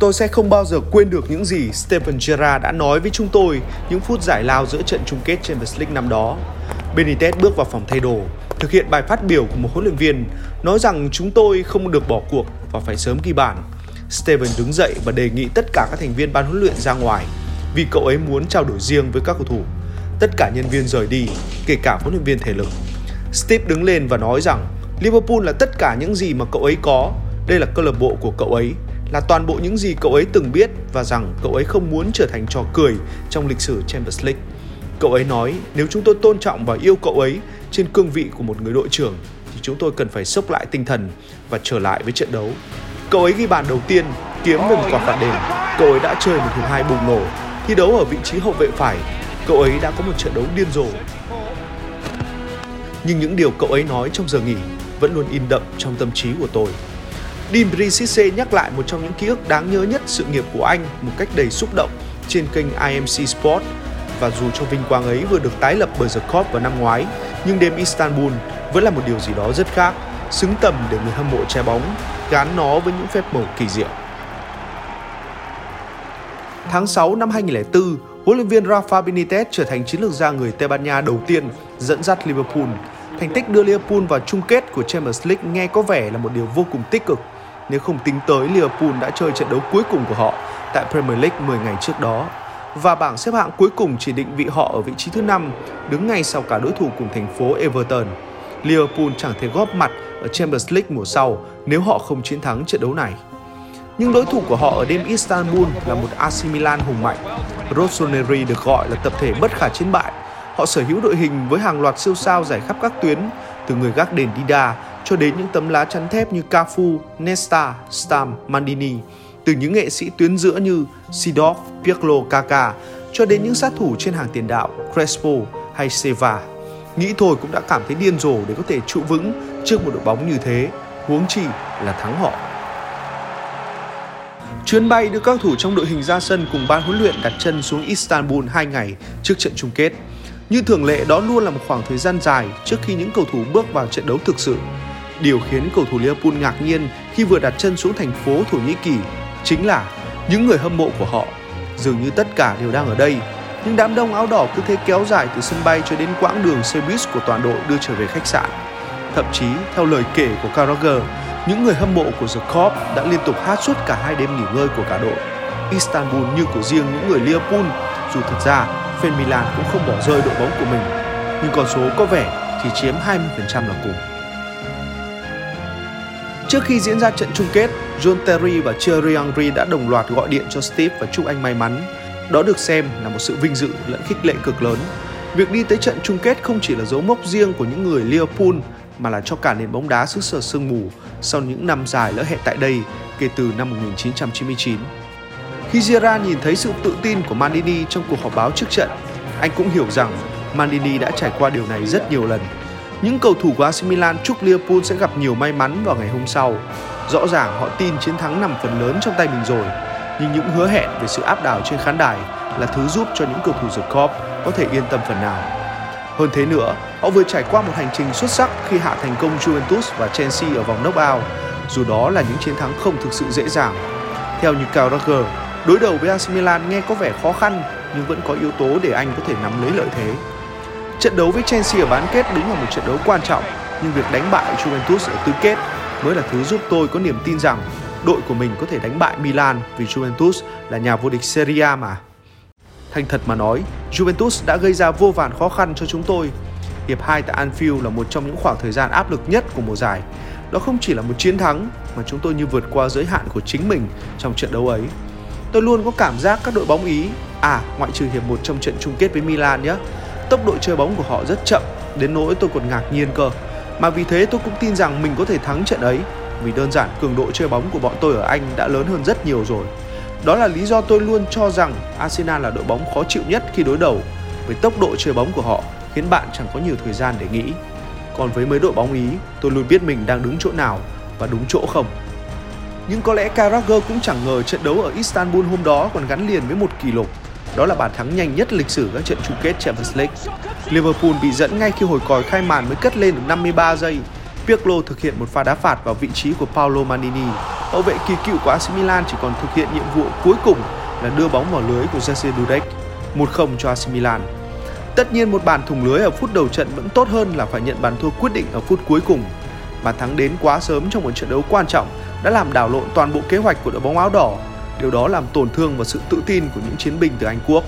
Tôi sẽ không bao giờ quên được những gì Steven Gerrard đã nói với chúng tôi những phút giải lao giữa trận chung kết Champions League năm đó. Benitez bước vào phòng thay đồ, thực hiện bài phát biểu của một huấn luyện viên, nói rằng chúng tôi không được bỏ cuộc và phải sớm ghi bàn. Steven đứng dậy và đề nghị tất cả các thành viên ban huấn luyện ra ngoài vì cậu ấy muốn trao đổi riêng với các cầu thủ. Tất cả nhân viên rời đi, kể cả huấn luyện viên thể lực. Steve đứng lên và nói rằng Liverpool là tất cả những gì mà cậu ấy có. Đây là câu lạc bộ của cậu ấy, là toàn bộ những gì cậu ấy từng biết và rằng cậu ấy không muốn trở thành trò cười trong lịch sử Champions League. Cậu ấy nói nếu chúng tôi tôn trọng và yêu cậu ấy trên cương vị của một người đội trưởng thì chúng tôi cần phải sốc lại tinh thần và trở lại với trận đấu. Cậu ấy ghi bàn đầu tiên, kiếm về một quả phạt đền. Cậu ấy đã chơi một hiệp hai bùng nổ, thi đấu ở vị trí hậu vệ phải. Cậu ấy đã có một trận đấu điên rồ. Nhưng những điều cậu ấy nói trong giờ nghỉ vẫn luôn in đậm trong tâm trí của tôi. Dean Brisisse nhắc lại một trong những ký ức đáng nhớ nhất sự nghiệp của anh một cách đầy xúc động trên kênh IMC Sport và dù cho vinh quang ấy vừa được tái lập bởi The Corp vào năm ngoái, nhưng đêm Istanbul vẫn là một điều gì đó rất khác, xứng tầm để người hâm mộ trái bóng gắn nó với những phép màu kỳ diệu. Tháng 6 năm 2004, huấn luyện viên Rafa Benitez trở thành chiến lược gia người Tây Ban Nha đầu tiên dẫn dắt Liverpool. Thành tích đưa Liverpool vào chung kết của Champions League nghe có vẻ là một điều vô cùng tích cực nếu không tính tới Liverpool đã chơi trận đấu cuối cùng của họ tại Premier League 10 ngày trước đó và bảng xếp hạng cuối cùng chỉ định vị họ ở vị trí thứ 5, đứng ngay sau cả đối thủ cùng thành phố Everton. Liverpool chẳng thể góp mặt ở Champions League mùa sau nếu họ không chiến thắng trận đấu này. Nhưng đối thủ của họ ở đêm Istanbul là một AC Milan hùng mạnh. Rossoneri được gọi là tập thể bất khả chiến bại. Họ sở hữu đội hình với hàng loạt siêu sao giải khắp các tuyến, từ người gác đền Dida cho đến những tấm lá chắn thép như Cafu, Nesta, Stam, Mandini, từ những nghệ sĩ tuyến giữa như Sidorf, Pirlo, Kaká cho đến những sát thủ trên hàng tiền đạo Crespo hay Seva. Nghĩ thôi cũng đã cảm thấy điên rồ để có thể trụ vững trước một đội bóng như thế, huống chi là thắng họ. Chuyến bay đưa các thủ trong đội hình ra sân cùng ban huấn luyện đặt chân xuống Istanbul 2 ngày trước trận chung kết. Như thường lệ đó luôn là một khoảng thời gian dài trước khi những cầu thủ bước vào trận đấu thực sự. Điều khiến cầu thủ Liverpool ngạc nhiên khi vừa đặt chân xuống thành phố Thổ Nhĩ Kỳ chính là những người hâm mộ của họ. Dường như tất cả đều đang ở đây, nhưng đám đông áo đỏ cứ thế kéo dài từ sân bay cho đến quãng đường xe buýt của toàn đội đưa trở về khách sạn. Thậm chí, theo lời kể của Carragher, những người hâm mộ của The Corp đã liên tục hát suốt cả hai đêm nghỉ ngơi của cả đội. Istanbul như của riêng những người Liverpool, dù thật ra fan Milan cũng không bỏ rơi đội bóng của mình, nhưng con số có vẻ chỉ chiếm 20% là cùng. Trước khi diễn ra trận chung kết, John Terry và Thierry Henry đã đồng loạt gọi điện cho Steve và chúc anh may mắn. Đó được xem là một sự vinh dự lẫn khích lệ cực lớn. Việc đi tới trận chung kết không chỉ là dấu mốc riêng của những người Liverpool mà là cho cả nền bóng đá xứ sở sương mù sau những năm dài lỡ hẹn tại đây kể từ năm 1999. Khi Zira nhìn thấy sự tự tin của Manini trong cuộc họp báo trước trận, anh cũng hiểu rằng Manini đã trải qua điều này rất nhiều lần. Những cầu thủ của AC Milan chúc Liverpool sẽ gặp nhiều may mắn vào ngày hôm sau. Rõ ràng họ tin chiến thắng nằm phần lớn trong tay mình rồi, nhưng những hứa hẹn về sự áp đảo trên khán đài là thứ giúp cho những cầu thủ The Corp có thể yên tâm phần nào. Hơn thế nữa, họ vừa trải qua một hành trình xuất sắc khi hạ thành công Juventus và Chelsea ở vòng knockout, dù đó là những chiến thắng không thực sự dễ dàng. Theo như Carragher, đối đầu với AC Milan nghe có vẻ khó khăn nhưng vẫn có yếu tố để anh có thể nắm lấy lợi thế. Trận đấu với Chelsea ở bán kết đúng là một trận đấu quan trọng, nhưng việc đánh bại Juventus ở tứ kết mới là thứ giúp tôi có niềm tin rằng đội của mình có thể đánh bại Milan vì Juventus là nhà vô địch Serie A mà. Thành thật mà nói, Juventus đã gây ra vô vàn khó khăn cho chúng tôi. Hiệp 2 tại Anfield là một trong những khoảng thời gian áp lực nhất của mùa giải. Đó không chỉ là một chiến thắng mà chúng tôi như vượt qua giới hạn của chính mình trong trận đấu ấy. Tôi luôn có cảm giác các đội bóng Ý, à ngoại trừ hiệp 1 trong trận chung kết với Milan nhé, tốc độ chơi bóng của họ rất chậm, đến nỗi tôi còn ngạc nhiên cơ. Mà vì thế tôi cũng tin rằng mình có thể thắng trận ấy, vì đơn giản cường độ chơi bóng của bọn tôi ở Anh đã lớn hơn rất nhiều rồi. Đó là lý do tôi luôn cho rằng Arsenal là đội bóng khó chịu nhất khi đối đầu. Với tốc độ chơi bóng của họ khiến bạn chẳng có nhiều thời gian để nghĩ. Còn với mấy đội bóng Ý, tôi luôn biết mình đang đứng chỗ nào và đúng chỗ không. Nhưng có lẽ Carragher cũng chẳng ngờ trận đấu ở Istanbul hôm đó còn gắn liền với một kỷ lục. Đó là bàn thắng nhanh nhất lịch sử các trận chung kết Champions League. Liverpool bị dẫn ngay khi hồi còi khai màn mới cất lên được 53 giây. Pirlo thực hiện một pha đá phạt vào vị trí của Paolo Maldini. Hậu vệ kỳ cựu của AC Milan chỉ còn thực hiện nhiệm vụ cuối cùng là đưa bóng vào lưới của Jesse Dudek. 1-0 cho AC Milan. Tất nhiên một bàn thủng lưới ở phút đầu trận vẫn tốt hơn là phải nhận bàn thua quyết định ở phút cuối cùng. Bàn thắng đến quá sớm trong một trận đấu quan trọng đã làm đảo lộn toàn bộ kế hoạch của đội bóng áo đỏ. Điều đó làm tổn thương vào sự tự tin của những chiến binh từ Anh Quốc.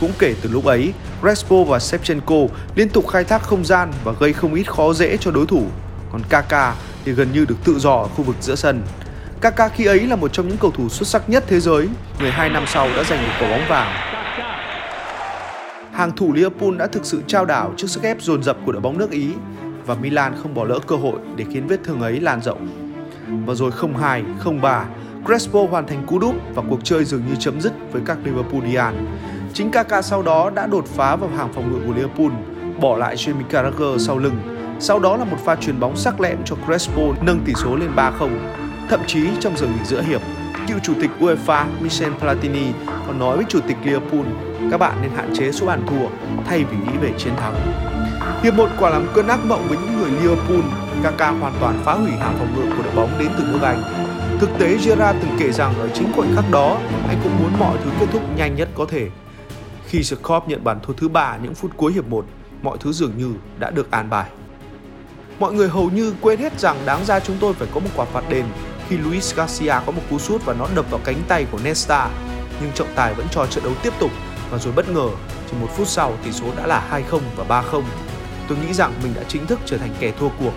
Cũng kể từ lúc ấy, Crespo và Shevchenko liên tục khai thác không gian và gây không ít khó dễ cho đối thủ. Còn Kaka thì gần như được tự do ở khu vực giữa sân. Kaka khi ấy là một trong những cầu thủ xuất sắc nhất thế giới, 12 năm sau đã giành được quả bóng vàng. Hàng thủ Liverpool đã thực sự trao đảo trước sức ép dồn dập của đội bóng nước Ý và Milan không bỏ lỡ cơ hội để khiến vết thương ấy lan rộng. Và rồi 0-2, 0-3, Crespo hoàn thành cú đúp và cuộc chơi dường như chấm dứt với các Liverpoolian. Chính Kaka sau đó đã đột phá vào hàng phòng ngự của Liverpool, bỏ lại Jamie Carragher sau lưng. Sau đó là một pha chuyền bóng sắc lẹm cho Crespo nâng tỷ số lên 3-0. Thậm chí trong giờ nghỉ giữa hiệp, cựu chủ tịch UEFA Michel Platini còn nói với chủ tịch Liverpool các bạn nên hạn chế số bàn thua thay vì nghĩ về chiến thắng. Hiệp một quả làm cơn ác mộng với những người Liverpool, Kaka hoàn toàn phá hủy hàng phòng ngự của đội bóng đến từ nước Anh. Thực tế, Gerard từng kể rằng ở chính khoảnh khắc đó, anh cũng muốn mọi thứ kết thúc nhanh nhất có thể. Khi Skop nhận bàn thua thứ ba những phút cuối hiệp 1, mọi thứ dường như đã được an bài. Mọi người hầu như quên hết rằng đáng ra chúng tôi phải có một quả phạt đền khi Luis Garcia có một cú sút và nó đập vào cánh tay của Nesta. Nhưng trọng tài vẫn cho trận đấu tiếp tục và rồi bất ngờ, chỉ một phút sau tỷ số đã là 2-0 và 3-0. Tôi nghĩ rằng mình đã chính thức trở thành kẻ thua cuộc.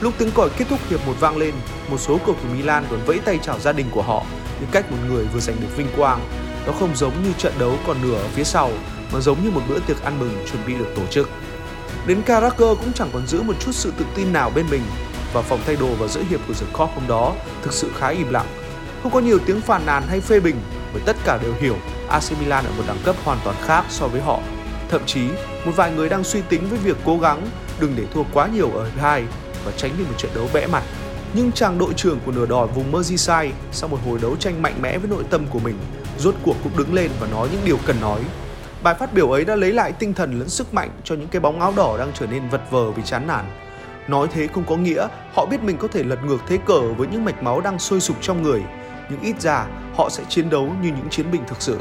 Lúc tiếng còi kết thúc hiệp một vang lên, một số cầu thủ Milan còn vẫy tay chào gia đình của họ như cách một người vừa giành được vinh quang. Nó không giống như trận đấu còn nửa ở phía sau, mà giống như một bữa tiệc ăn mừng chuẩn bị được tổ chức. Đến Carragher cũng chẳng còn giữ một chút sự tự tin nào bên mình và phòng thay đồ vào giữa hiệp của The Cop hôm đó thực sự khá im lặng. Không có nhiều tiếng phàn nàn hay phê bình bởi tất cả đều hiểu AC Milan ở một đẳng cấp hoàn toàn khác so với họ. Thậm chí, một vài người đang suy tính với việc cố gắng đừng để thua quá nhiều ở hiệp 2 và tránh đi một trận đấu bẽ mặt. Nhưng chàng đội trưởng của nửa đỏ vùng Merseyside sau một hồi đấu tranh mạnh mẽ với nội tâm của mình, rốt cuộc cũng đứng lên và nói những điều cần nói. Bài phát biểu ấy đã lấy lại tinh thần lẫn sức mạnh cho những cái bóng áo đỏ đang trở nên vật vờ vì chán nản. Nói thế không có nghĩa họ biết mình có thể lật ngược thế cờ với những mạch máu đang sôi sục trong người, nhưng ít ra họ sẽ chiến đấu như những chiến binh thực sự.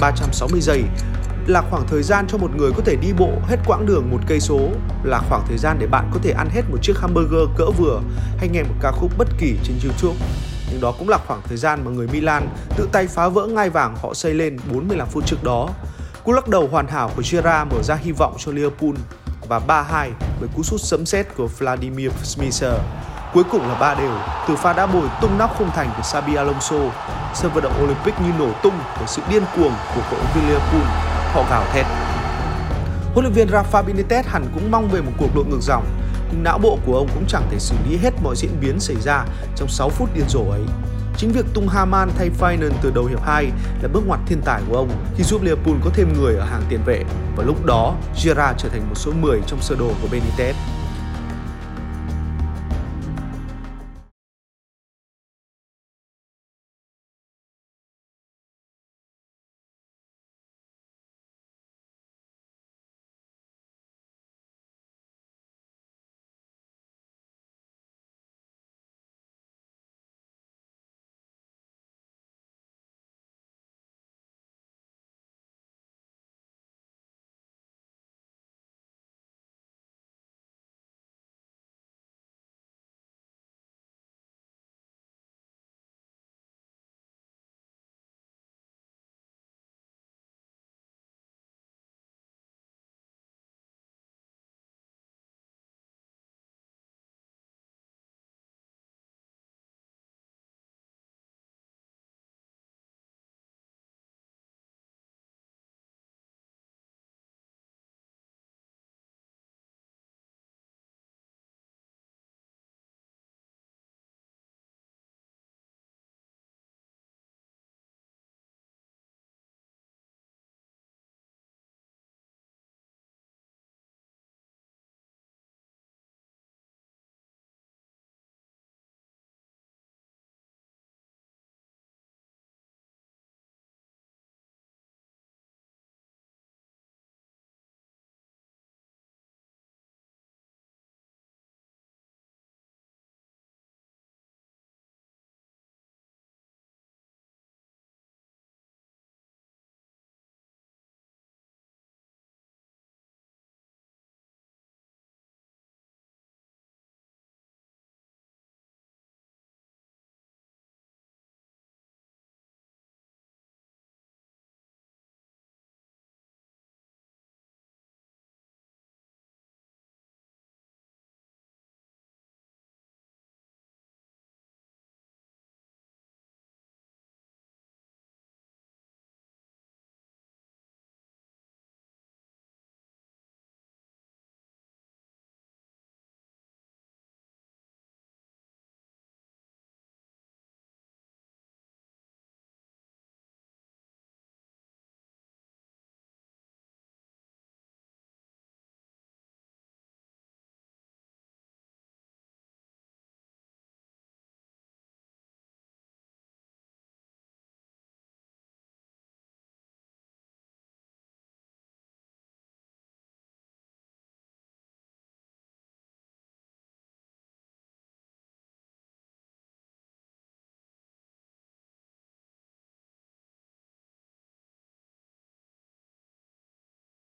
360 giây là khoảng thời gian cho một người có thể đi bộ hết quãng đường một cây số, là khoảng thời gian để bạn có thể ăn hết một chiếc hamburger cỡ vừa hay nghe một ca khúc bất kỳ trên YouTube. Nhưng đó cũng là khoảng thời gian mà người Milan tự tay phá vỡ ngai vàng họ xây lên 45 phút trước đó. Cú lắc đầu hoàn hảo của Gerrard mở ra hy vọng cho Liverpool và 3-2 với cú sút sấm sét của Vladimir Smisser. Cuối cùng là ba đều từ pha đá bồi tung nóc khung thành của Xabi Alonso. Sân vận động Olympic như nổ tung bởi sự điên cuồng của cổ động viên Liverpool. Họ gào thét. Huấn luyện viên Rafa Benitez hẳn cũng mong về một cuộc đội ngược dòng, nhưng não bộ của ông cũng chẳng thể xử lý hết mọi diễn biến xảy ra trong 6 phút điên rồ ấy. Chính việc tung Haman thay Finan từ đầu hiệp 2 là bước ngoặt thiên tài của ông khi giúp Liverpool có thêm người ở hàng tiền vệ và lúc đó Gerrard trở thành một số 10 trong sơ đồ của Benitez.